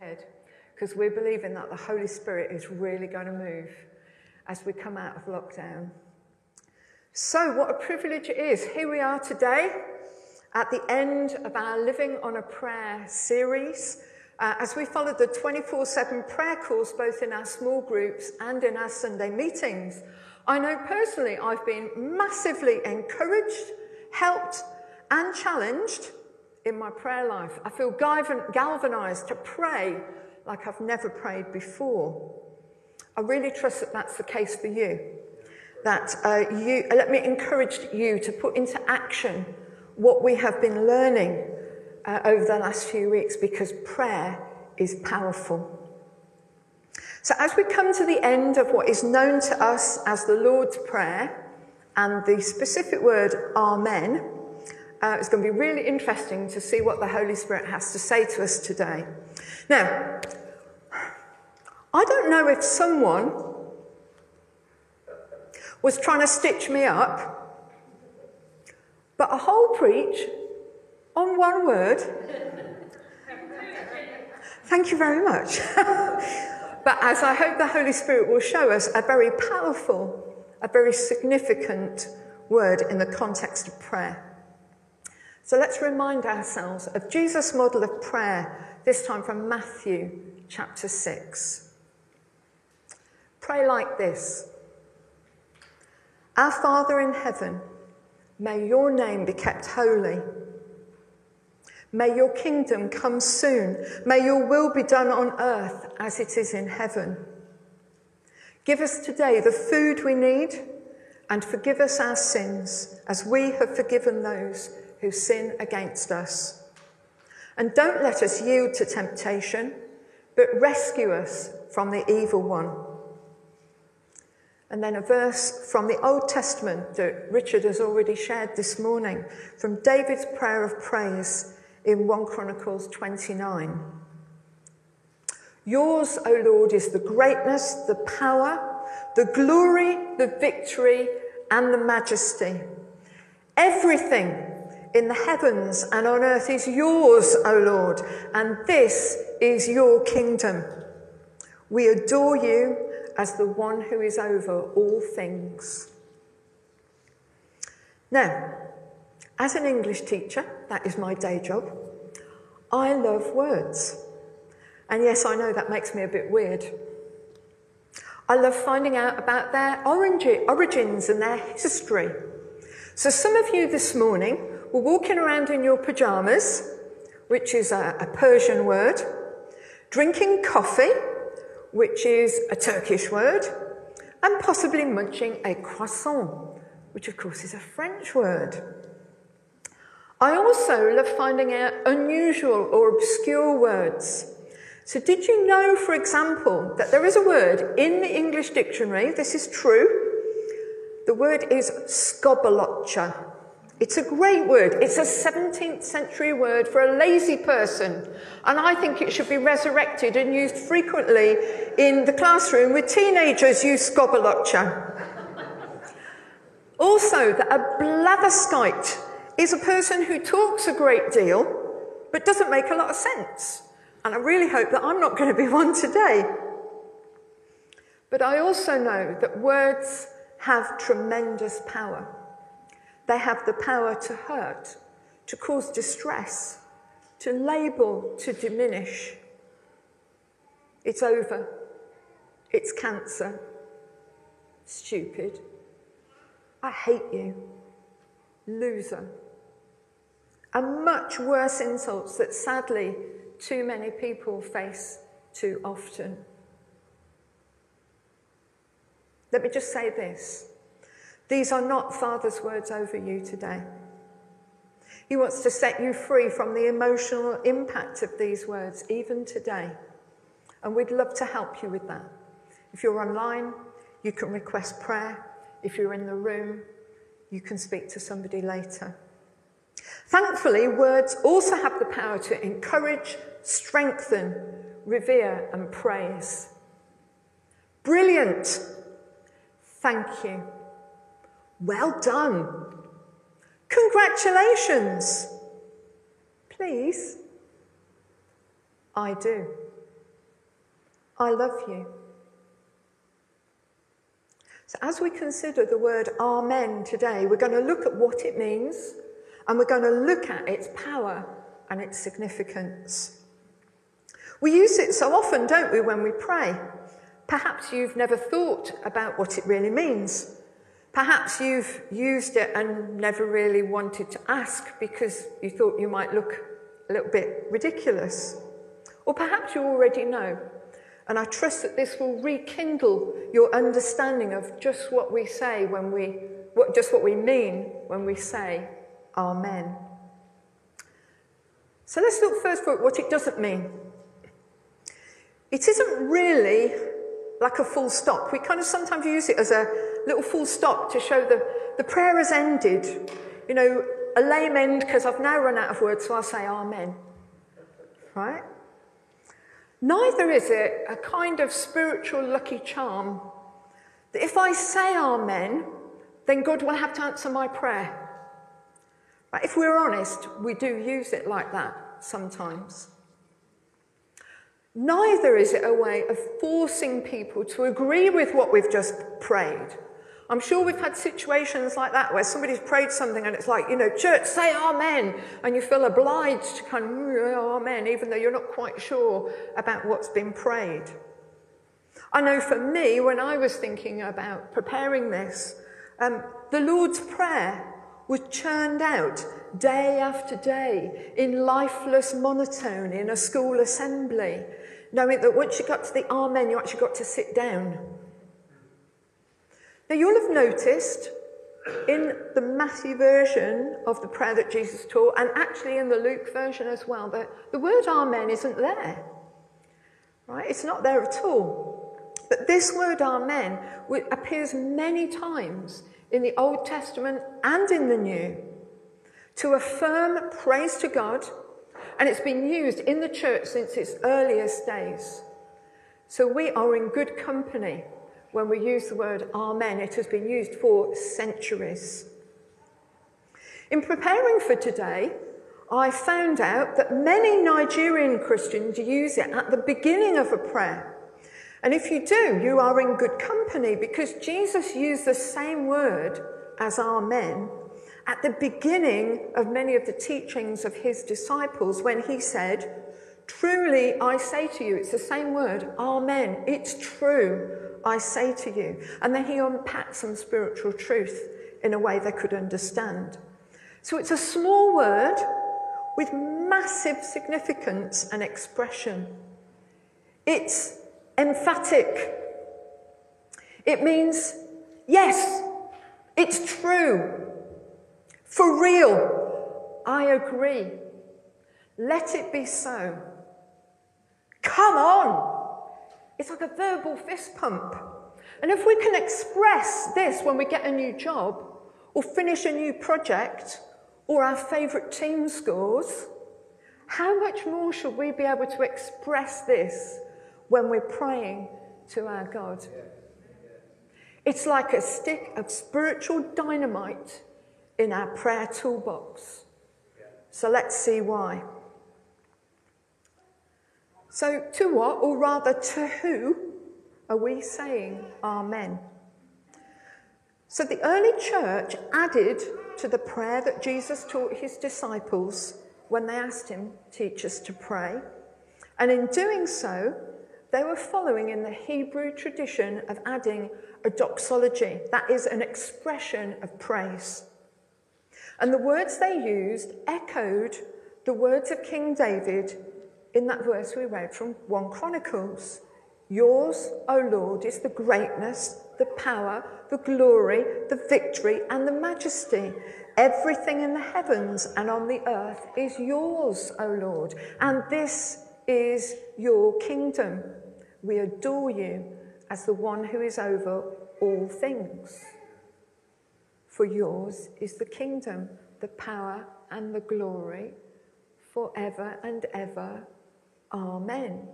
ahead because we're believing that the Holy Spirit is really going to move as we come out of lockdown. So, what a privilege it is. Here we are today at the end of our Living on a Prayer series. Uh, as we followed the 24 7 prayer course, both in our small groups and in our Sunday meetings, I know personally I've been massively encouraged, helped, and challenged in my prayer life. I feel galvanized to pray like I've never prayed before. I really trust that that's the case for you. That uh, you, let me encourage you to put into action what we have been learning uh, over the last few weeks because prayer is powerful. So, as we come to the end of what is known to us as the Lord's Prayer and the specific word Amen, uh, it's going to be really interesting to see what the Holy Spirit has to say to us today. Now, I don't know if someone was trying to stitch me up, but a whole preach on one word. Thank you very much. but as I hope the Holy Spirit will show us, a very powerful, a very significant word in the context of prayer. So let's remind ourselves of Jesus' model of prayer, this time from Matthew chapter 6. Pray like this Our Father in heaven, may your name be kept holy. May your kingdom come soon. May your will be done on earth as it is in heaven. Give us today the food we need and forgive us our sins as we have forgiven those who sin against us. And don't let us yield to temptation, but rescue us from the evil one. And then a verse from the Old Testament that Richard has already shared this morning from David's prayer of praise in 1 Chronicles 29. Yours, O Lord, is the greatness, the power, the glory, the victory, and the majesty. Everything in the heavens and on earth is yours, O Lord, and this is your kingdom. We adore you as the one who is over all things. Now, as an English teacher, that is my day job, I love words. And yes, I know that makes me a bit weird. I love finding out about their origins and their history. So, some of you this morning were walking around in your pajamas, which is a, a Persian word, drinking coffee, which is a Turkish word, and possibly munching a croissant, which of course is a French word. I also love finding out unusual or obscure words. So, did you know, for example, that there is a word in the English dictionary, this is true, the word is scobberlotcher. It's a great word. It's a 17th century word for a lazy person. And I think it should be resurrected and used frequently in the classroom with teenagers use scobberlotcher. also, that a blatherskite is a person who talks a great deal but doesn't make a lot of sense. And I really hope that I'm not going to be one today. But I also know that words have tremendous power. They have the power to hurt, to cause distress, to label, to diminish. It's over. It's cancer. Stupid. I hate you. Loser. And much worse insults that sadly too many people face too often. Let me just say this these are not Father's words over you today. He wants to set you free from the emotional impact of these words, even today. And we'd love to help you with that. If you're online, you can request prayer. If you're in the room, you can speak to somebody later. Thankfully, words also have the power to encourage, strengthen, revere, and praise. Brilliant! Thank you. Well done. Congratulations. Please. I do. I love you. So, as we consider the word Amen today, we're going to look at what it means and we're going to look at its power and its significance. We use it so often, don't we, when we pray? Perhaps you've never thought about what it really means. Perhaps you've used it and never really wanted to ask because you thought you might look a little bit ridiculous. Or perhaps you already know. And I trust that this will rekindle your understanding of just what we say when we, what, just what we mean when we say Amen. So let's look first at what it doesn't mean. It isn't really like a full stop. We kind of sometimes use it as a little full stop to show the, the prayer has ended. You know, a lame end because I've now run out of words, so I'll say Amen. Right? Neither is it a kind of spiritual lucky charm that if I say Amen, then God will have to answer my prayer. Right? If we're honest, we do use it like that sometimes. Neither is it a way of forcing people to agree with what we've just prayed. I'm sure we've had situations like that where somebody's prayed something and it's like, you know, church, say amen. And you feel obliged to kind of, oh, amen, even though you're not quite sure about what's been prayed. I know for me, when I was thinking about preparing this, um, the Lord's Prayer was churned out day after day in lifeless monotone in a school assembly, knowing that once you got to the Amen, you actually got to sit down. Now, you'll have noticed in the Matthew version of the prayer that Jesus taught, and actually in the Luke version as well, that the word Amen isn't there. Right? It's not there at all. But this word Amen appears many times in the Old Testament and in the New to affirm praise to God, and it's been used in the church since its earliest days. So we are in good company when we use the word Amen. It has been used for centuries. In preparing for today, I found out that many Nigerian Christians use it at the beginning of a prayer. And if you do, you are in good company because Jesus used the same word as Amen at the beginning of many of the teachings of his disciples when he said, Truly I say to you, it's the same word, Amen. It's true, I say to you. And then he unpacks some spiritual truth in a way they could understand. So it's a small word with massive significance and expression. It's emphatic. It means, yes, it's true. For real. I agree. Let it be so. Come on. It's like a verbal fist pump. And if we can express this when we get a new job, or finish a new project, or our favourite team scores, how much more should we be able to express this when we're praying to our God. It's like a stick of spiritual dynamite in our prayer toolbox. So let's see why. So, to what, or rather to who, are we saying Amen? So, the early church added to the prayer that Jesus taught his disciples when they asked him, Teach us to pray. And in doing so, they were following in the Hebrew tradition of adding a doxology, that is, an expression of praise. And the words they used echoed the words of King David in that verse we read from 1 Chronicles. Yours, O Lord, is the greatness, the power, the glory, the victory, and the majesty. Everything in the heavens and on the earth is yours, O Lord, and this is your kingdom. We adore you as the one who is over all things. For yours is the kingdom, the power, and the glory forever and ever. Amen.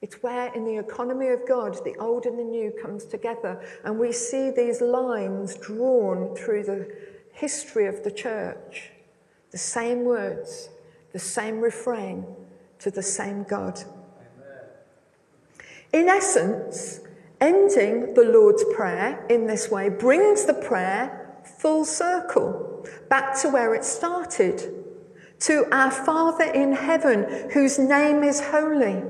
It's where in the economy of God the old and the new comes together, and we see these lines drawn through the history of the church. The same words, the same refrain, to the same God. In essence, ending the Lord's Prayer in this way brings the prayer full circle back to where it started to our Father in heaven, whose name is holy,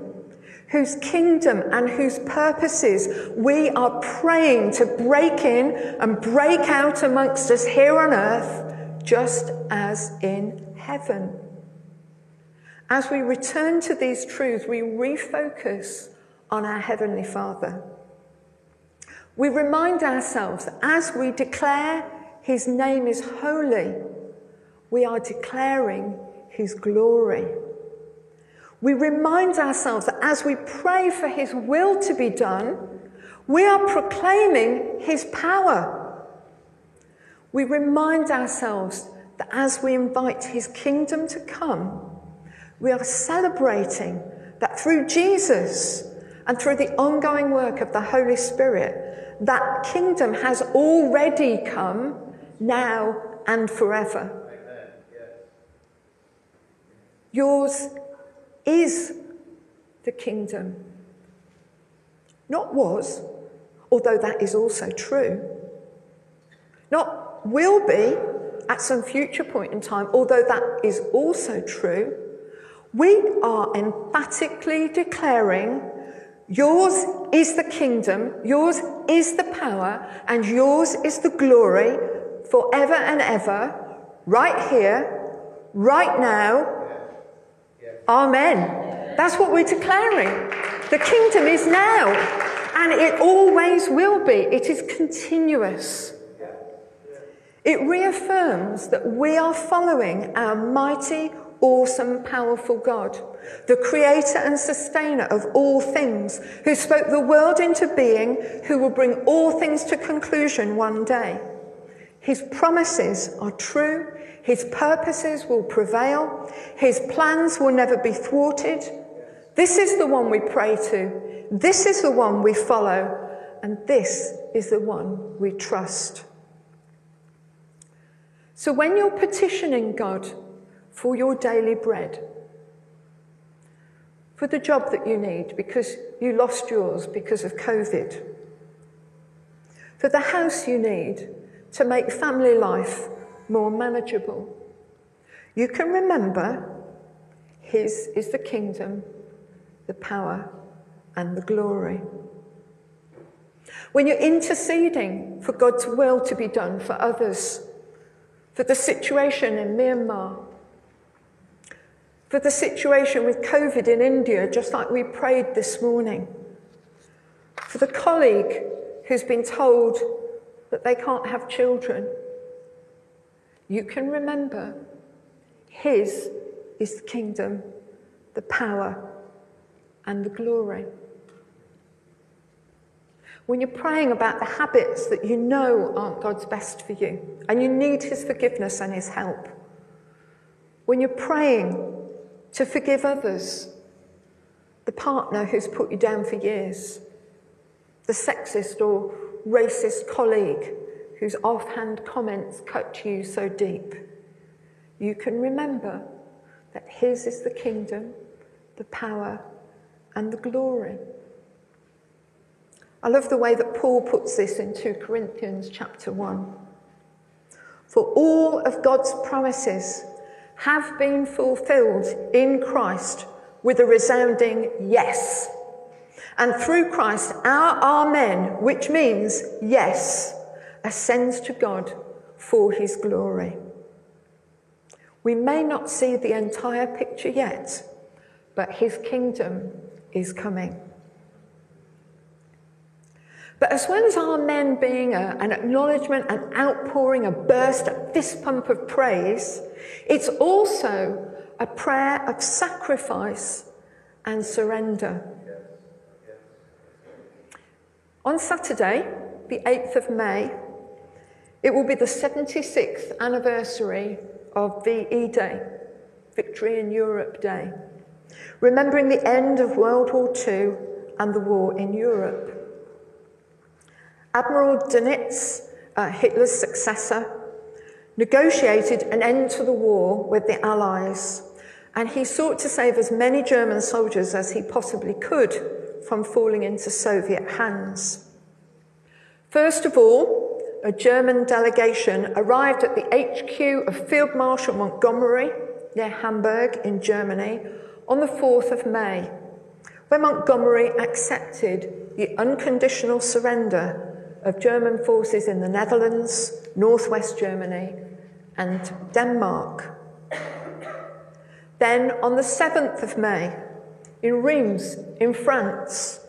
whose kingdom and whose purposes we are praying to break in and break out amongst us here on earth, just as in heaven. As we return to these truths, we refocus on our Heavenly Father. We remind ourselves as we declare His name is holy, we are declaring His glory. We remind ourselves that as we pray for His will to be done, we are proclaiming His power. We remind ourselves that as we invite His kingdom to come, we are celebrating that through Jesus and through the ongoing work of the Holy Spirit, that kingdom has already come now and forever. Yours is the kingdom. Not was, although that is also true. Not will be at some future point in time, although that is also true. We are emphatically declaring yours is the kingdom, yours is the power, and yours is the glory forever and ever, right here, right now, Amen. That's what we're declaring. The kingdom is now, and it always will be. It is continuous. It reaffirms that we are following our mighty, awesome, powerful God, the creator and sustainer of all things, who spoke the world into being, who will bring all things to conclusion one day. His promises are true his purposes will prevail. His plans will never be thwarted. This is the one we pray to. This is the one we follow. And this is the one we trust. So when you're petitioning God for your daily bread, for the job that you need because you lost yours because of COVID, for the house you need to make family life more manageable. You can remember His is the kingdom, the power, and the glory. When you're interceding for God's will to be done for others, for the situation in Myanmar, for the situation with COVID in India, just like we prayed this morning, for the colleague who's been told that they can't have children you can remember His is the kingdom, the power, and the glory. When you're praying about the habits that you know aren't God's best for you, and you need His forgiveness and His help, when you're praying to forgive others, the partner who's put you down for years, the sexist or racist colleague whose offhand comments cut you so deep, you can remember that His is the kingdom, the power, and the glory. I love the way that Paul puts this in 2 Corinthians chapter 1. For all of God's promises have been fulfilled in Christ with a resounding yes. And through Christ, our Amen, which means yes, ascends to God for his glory. We may not see the entire picture yet, but his kingdom is coming. But as well as amen being a, an acknowledgement, an outpouring, a burst, a fist pump of praise, it's also a prayer of sacrifice and surrender. On Saturday, the 8th of May, it will be the 76th anniversary of VE Day, Victory in Europe Day, remembering the end of World War II and the war in Europe. Admiral Dönitz, uh, Hitler's successor, negotiated an end to the war with the Allies, and he sought to save as many German soldiers as he possibly could from falling into Soviet hands. First of all, a German delegation arrived at the HQ of Field Marshal Montgomery near Hamburg in Germany on the 4th of May, where Montgomery accepted the unconditional surrender of German forces in the Netherlands, northwest Germany, and Denmark. Then, on the 7th of May, in Reims, in France,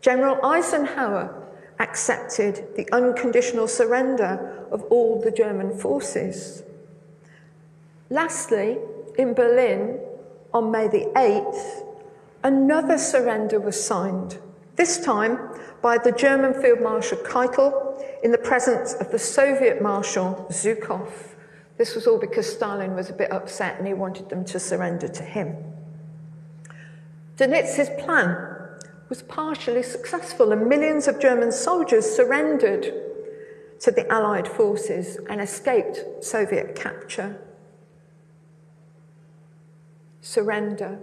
General Eisenhower accepted the unconditional surrender of all the German forces. Lastly, in Berlin, on May the 8th, another surrender was signed, this time by the German Field Marshal Keitel in the presence of the Soviet Marshal Zhukov. This was all because Stalin was a bit upset and he wanted them to surrender to him. Donitz's plan was partially successful, and millions of German soldiers surrendered to the Allied forces and escaped Soviet capture. Surrender,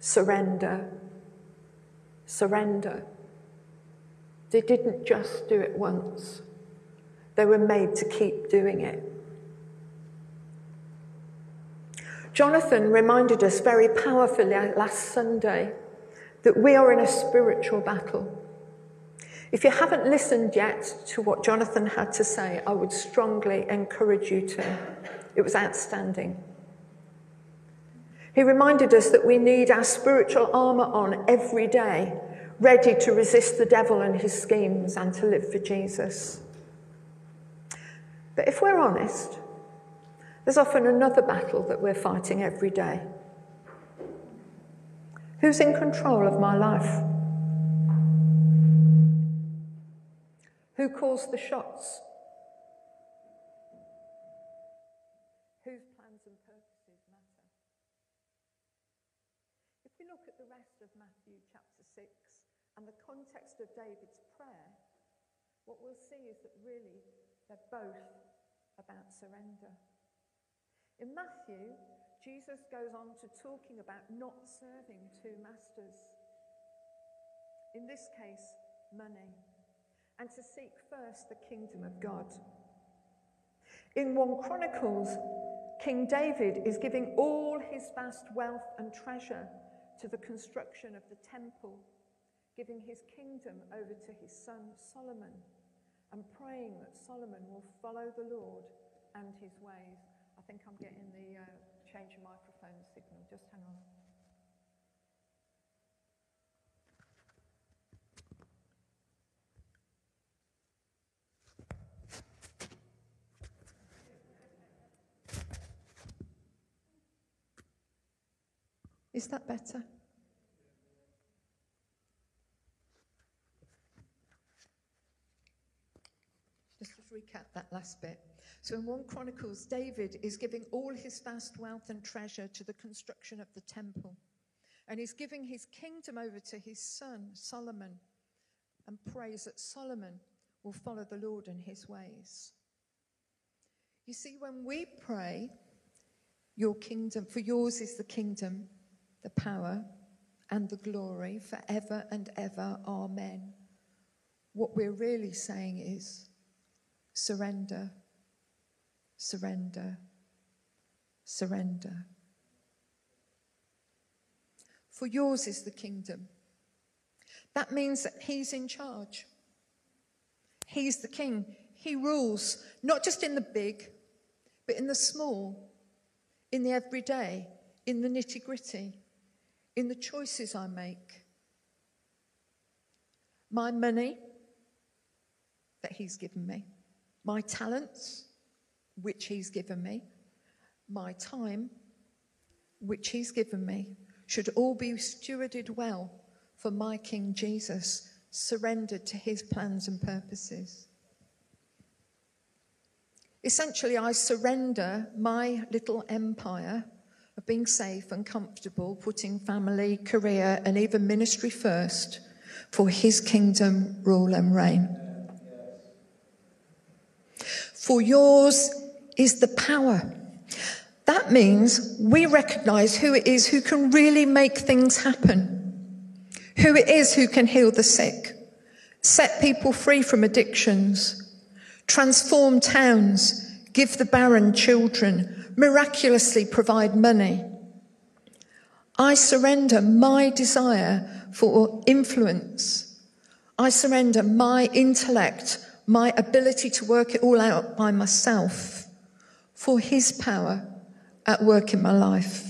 surrender, surrender. They didn't just do it once, they were made to keep doing it. Jonathan reminded us very powerfully last Sunday that we are in a spiritual battle. If you haven't listened yet to what Jonathan had to say, I would strongly encourage you to. It was outstanding. He reminded us that we need our spiritual armour on every day, ready to resist the devil and his schemes and to live for Jesus. But if we're honest, there's often another battle that we're fighting every day. Who's in control of my life? Who calls the shots? Whose plans and purposes matter? If we look at the rest of Matthew chapter 6 and the context of David's prayer, what we'll see is that really they're both about surrender. In Matthew, Jesus goes on to talking about not serving two masters. In this case, money, and to seek first the kingdom of God. In 1 Chronicles, King David is giving all his vast wealth and treasure to the construction of the temple, giving his kingdom over to his son Solomon, and praying that Solomon will follow the Lord and his ways. I think I'm getting the uh, change your microphone signal. Just hang on. Is that better? Just to recap that last bit. So in 1 Chronicles, David is giving all his vast wealth and treasure to the construction of the temple. And he's giving his kingdom over to his son, Solomon, and prays that Solomon will follow the Lord in his ways. You see, when we pray, your kingdom, for yours is the kingdom, the power, and the glory forever and ever. Amen. What we're really saying is surrender surrender, surrender. For yours is the kingdom. That means that He's in charge. He's the king. He rules, not just in the big, but in the small, in the everyday, in the nitty gritty, in the choices I make. My money that He's given me, my talents, which He's given me, my time, which He's given me, should all be stewarded well for my King Jesus, surrendered to His plans and purposes. Essentially, I surrender my little empire of being safe and comfortable, putting family, career, and even ministry first for His kingdom rule and reign. For yours is the power. That means we recognize who it is who can really make things happen, who it is who can heal the sick, set people free from addictions, transform towns, give the barren children, miraculously provide money. I surrender my desire for influence. I surrender my intellect, my ability to work it all out by myself for His power at work in my life.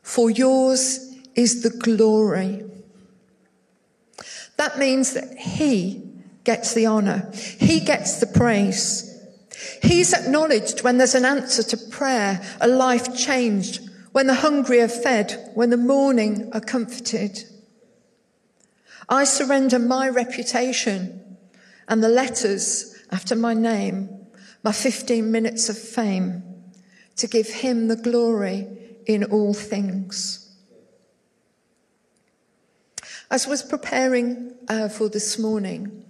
For yours is the glory. That means that He gets the honour. He gets the praise. He's acknowledged when there's an answer to prayer, a life changed, when the hungry are fed, when the mourning are comforted. I surrender my reputation and the letters after my name, my 15 minutes of fame, to give him the glory in all things. As I was preparing uh, for this morning,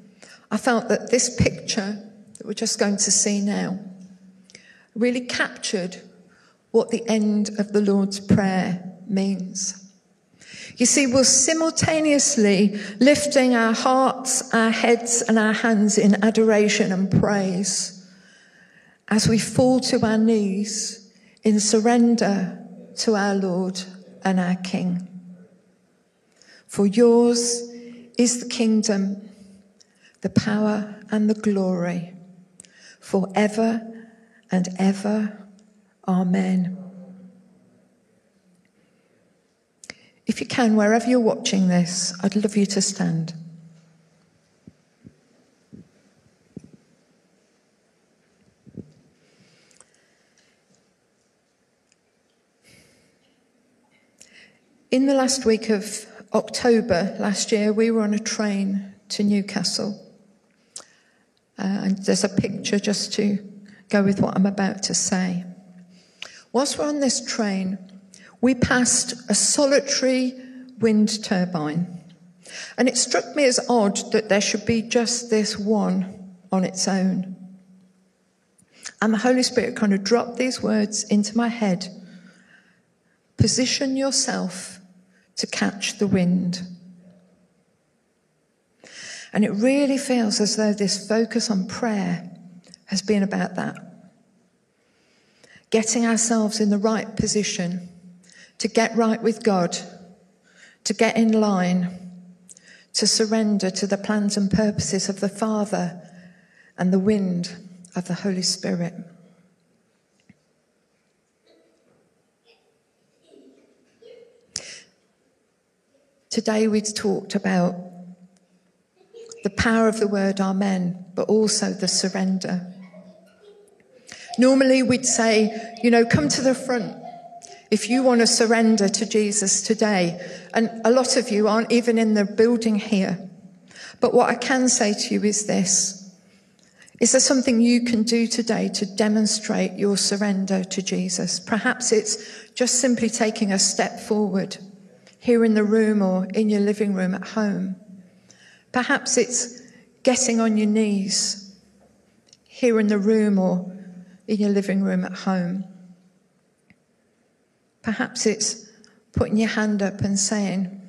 I felt that this picture that we're just going to see now really captured what the end of the Lord's Prayer means. You see, we're simultaneously lifting our hearts, our heads, and our hands in adoration and praise as we fall to our knees in surrender to our Lord and our King. For yours is the kingdom, the power, and the glory forever and ever. Amen. If you can, wherever you're watching this, I'd love you to stand. In the last week of October last year, we were on a train to Newcastle. Uh, and there's a picture just to go with what I'm about to say. Whilst we're on this train, we passed a solitary wind turbine. And it struck me as odd that there should be just this one on its own. And the Holy Spirit kind of dropped these words into my head Position yourself to catch the wind. And it really feels as though this focus on prayer has been about that. Getting ourselves in the right position to get right with God, to get in line, to surrender to the plans and purposes of the Father and the wind of the Holy Spirit. Today we've talked about the power of the word Amen, but also the surrender. Normally we'd say, you know, come to the front if you want to surrender to Jesus today. And a lot of you aren't even in the building here. But what I can say to you is this. Is there something you can do today to demonstrate your surrender to Jesus? Perhaps it's just simply taking a step forward here in the room or in your living room at home. Perhaps it's getting on your knees here in the room or in your living room at home. Perhaps it's putting your hand up and saying,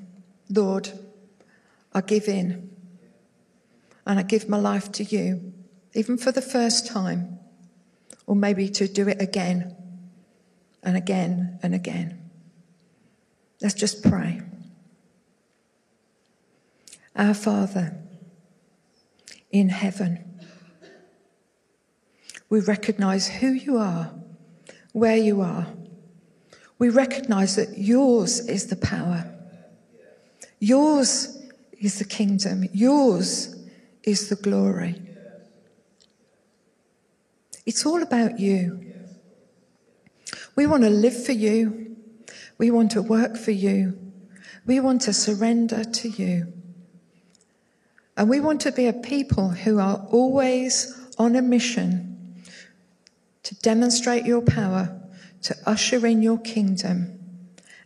Lord, I give in and I give my life to you, even for the first time, or maybe to do it again and again and again. Let's just pray. Our Father in heaven, we recognize who you are, where you are. We recognize that yours is the power, yours is the kingdom, yours is the glory. It's all about you. We want to live for you. We want to work for you. We want to surrender to you. And we want to be a people who are always on a mission to demonstrate your power, to usher in your kingdom,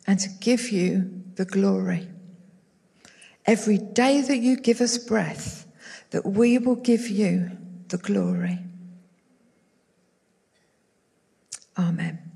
and to give you the glory. Every day that you give us breath, that we will give you the glory. Amen.